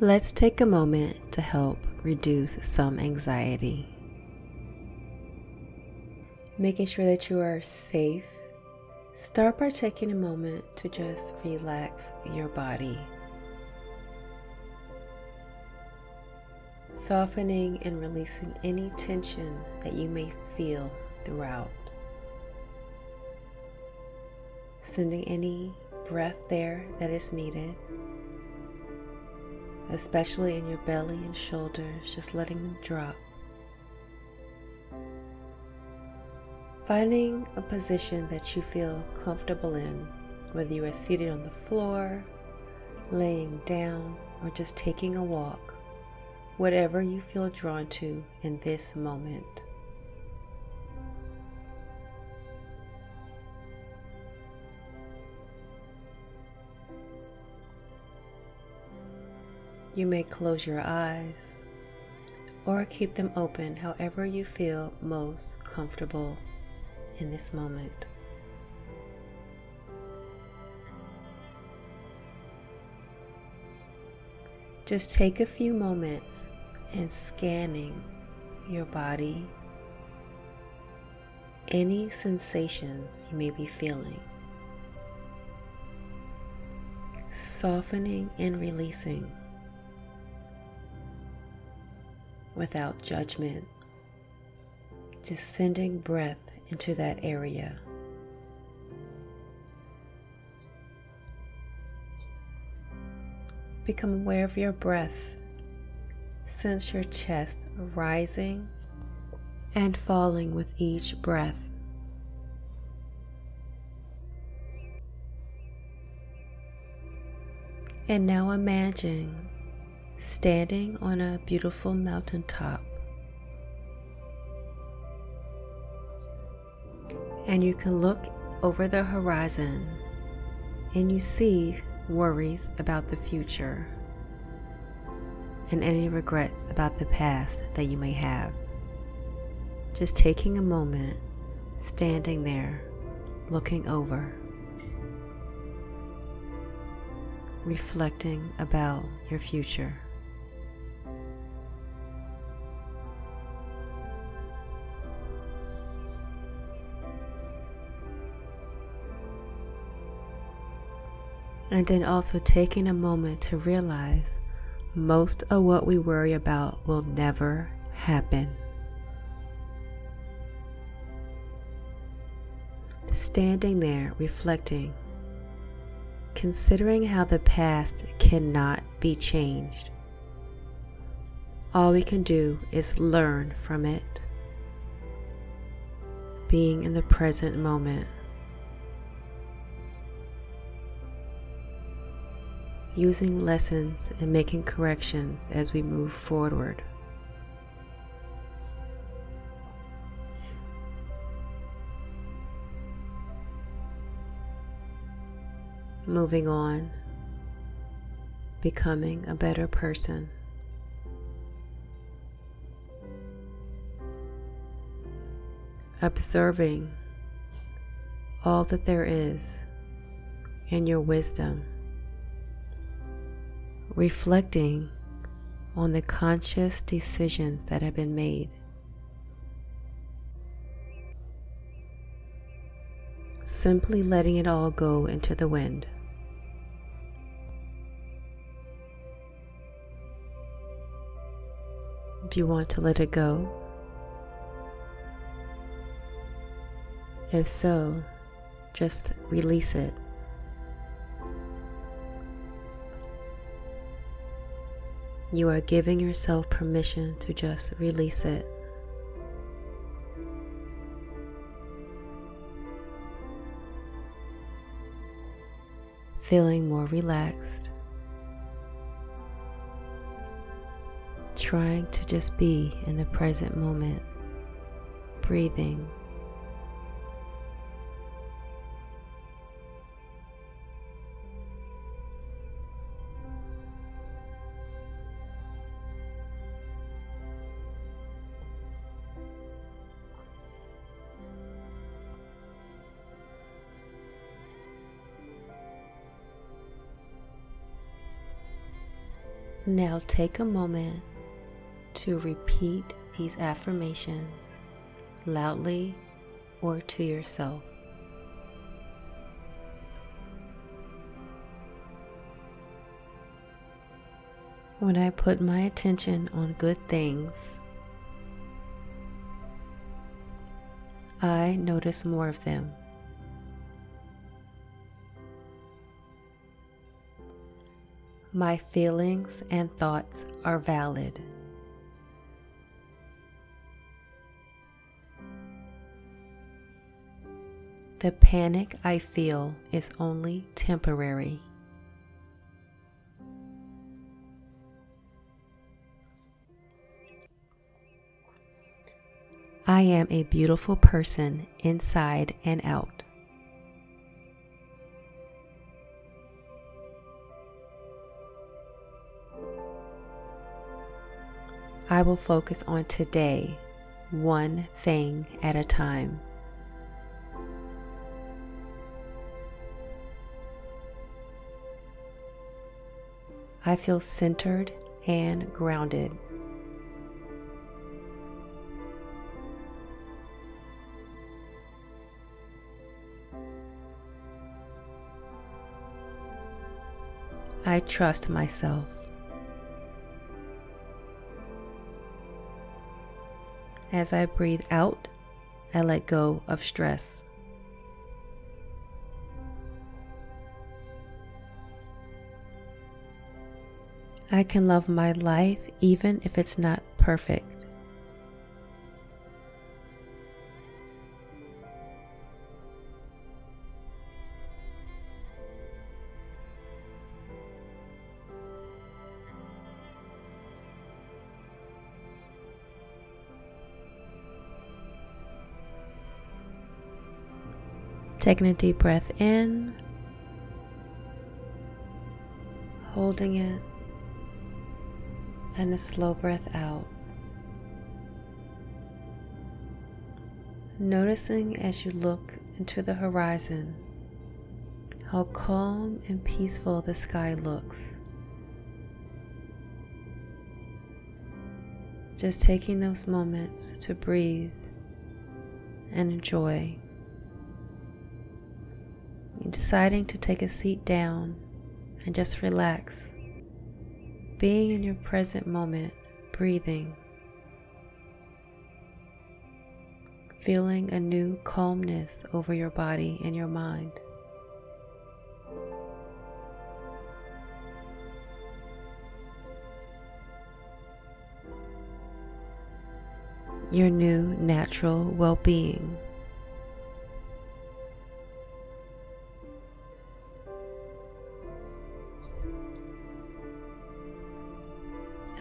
Let's take a moment to help reduce some anxiety. Making sure that you are safe, start by taking a moment to just relax your body. Softening and releasing any tension that you may feel throughout. Sending any breath there that is needed especially in your belly and shoulders, just letting them drop. Finding a position that you feel comfortable in, whether you are seated on the floor, laying down, or just taking a walk, whatever you feel drawn to in this moment. You may close your eyes or keep them open however you feel most comfortable in this moment. Just take a few moments and scanning your body, any sensations you may be feeling, softening and releasing without judgment, just sending breath into that area. Become aware of your breath. Sense your chest rising and falling with each breath. And now imagine standing on a beautiful mountaintop. And you can look over the horizon and you see worries about the future and any regrets about the past that you may have. Just taking a moment, standing there, looking over. reflecting about your future. And then also taking a moment to realize most of what we worry about will never happen. Standing there reflecting, considering how the past cannot be changed. All we can do is learn from it, being in the present moment. Using lessons and making corrections as we move forward. Moving on, becoming a better person. Observing all that there is in your wisdom reflecting on the conscious decisions that have been made. Simply letting it all go into the wind. Do you want to let it go? If so, just release it. You are giving yourself permission to just release it. Feeling more relaxed. Trying to just be in the present moment, breathing Now take a moment to repeat these affirmations loudly or to yourself. When I put my attention on good things, I notice more of them. My feelings and thoughts are valid. The panic I feel is only temporary. I am a beautiful person inside and out. I will focus on today, one thing at a time. I feel centered and grounded. I trust myself. As I breathe out, I let go of stress. I can love my life even if it's not perfect. Taking a deep breath in, holding it, and a slow breath out. Noticing as you look into the horizon how calm and peaceful the sky looks. Just taking those moments to breathe and enjoy deciding to take a seat down and just relax, being in your present moment, breathing, feeling a new calmness over your body and your mind. Your new natural well being.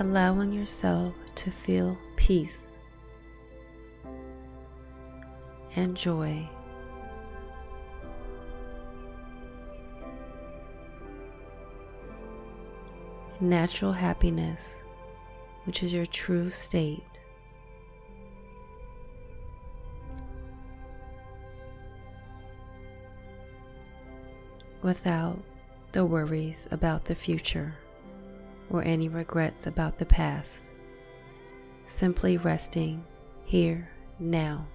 Allowing yourself to feel peace and joy. Natural happiness, which is your true state. Without the worries about the future or any regrets about the past. Simply resting here now.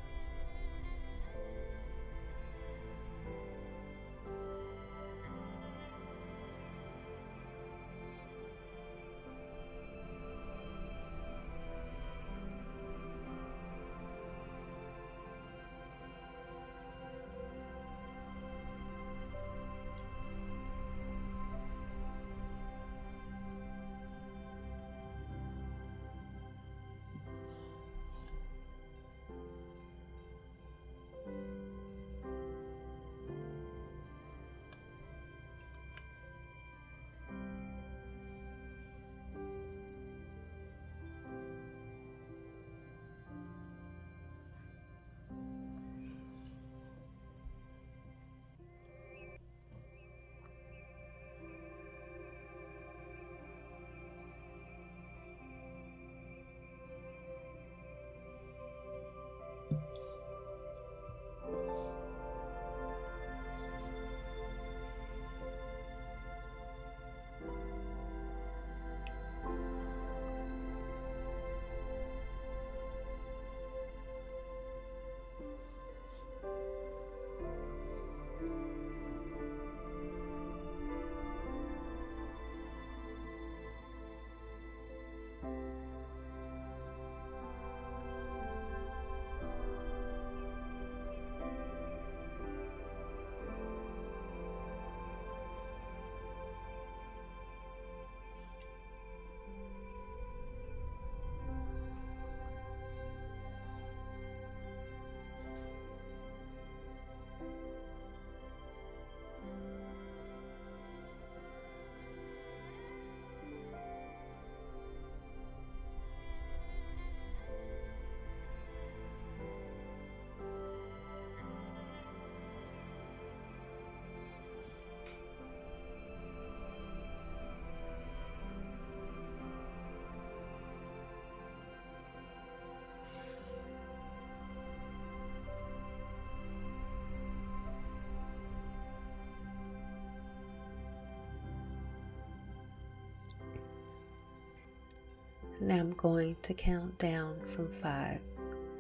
Now I'm going to count down from five,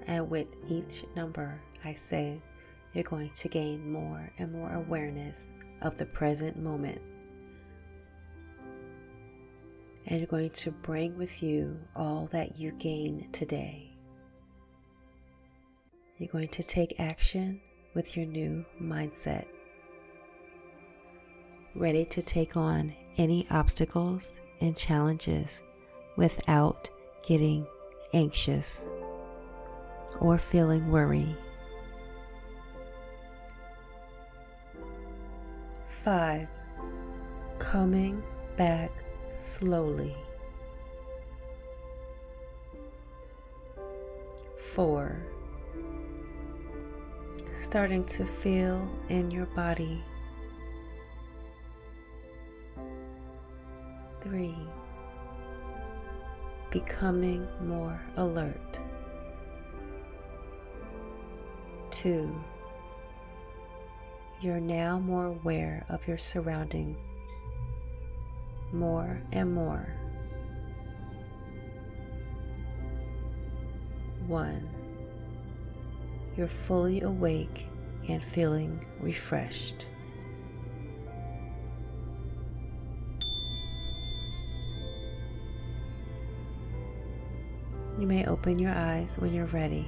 and with each number I say, you're going to gain more and more awareness of the present moment. And you're going to bring with you all that you gain today. You're going to take action with your new mindset, ready to take on any obstacles and challenges without getting anxious or feeling worry. Five, coming back slowly. Four, starting to feel in your body. Three, becoming more alert. Two, you're now more aware of your surroundings more and more. One, you're fully awake and feeling refreshed. You may open your eyes when you're ready.